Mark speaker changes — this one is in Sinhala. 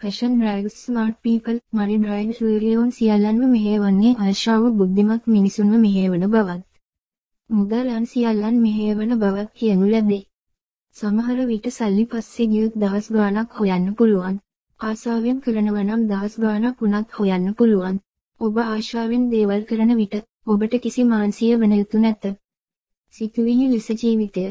Speaker 1: Passion drives smart people, money drives වීරියෝන් සියල්ලන්ම මෙහෙවන්නේ ආශාව බුද්ධිමත් මිනිසුන්ව මෙහෙවන බවත්. මුදලන් සියල්ලන් මෙහෙවන බවක් කියනු ලැබේ. සමහර විට සල්ලි පස්සේ ගියොත් දවස් ගාණක් හොයන්න පුළුවන්. ආසාවෙන් කරනවා නම් දවස් ගාණක් වුණත් හොයන්න පුළුවන්. ඔබ ආශාවෙන් දේවල් කරන විට ඔබට කිසි මානසික වෙන යුතු නැත. සිතුවිලි ලෙස ජීවිතය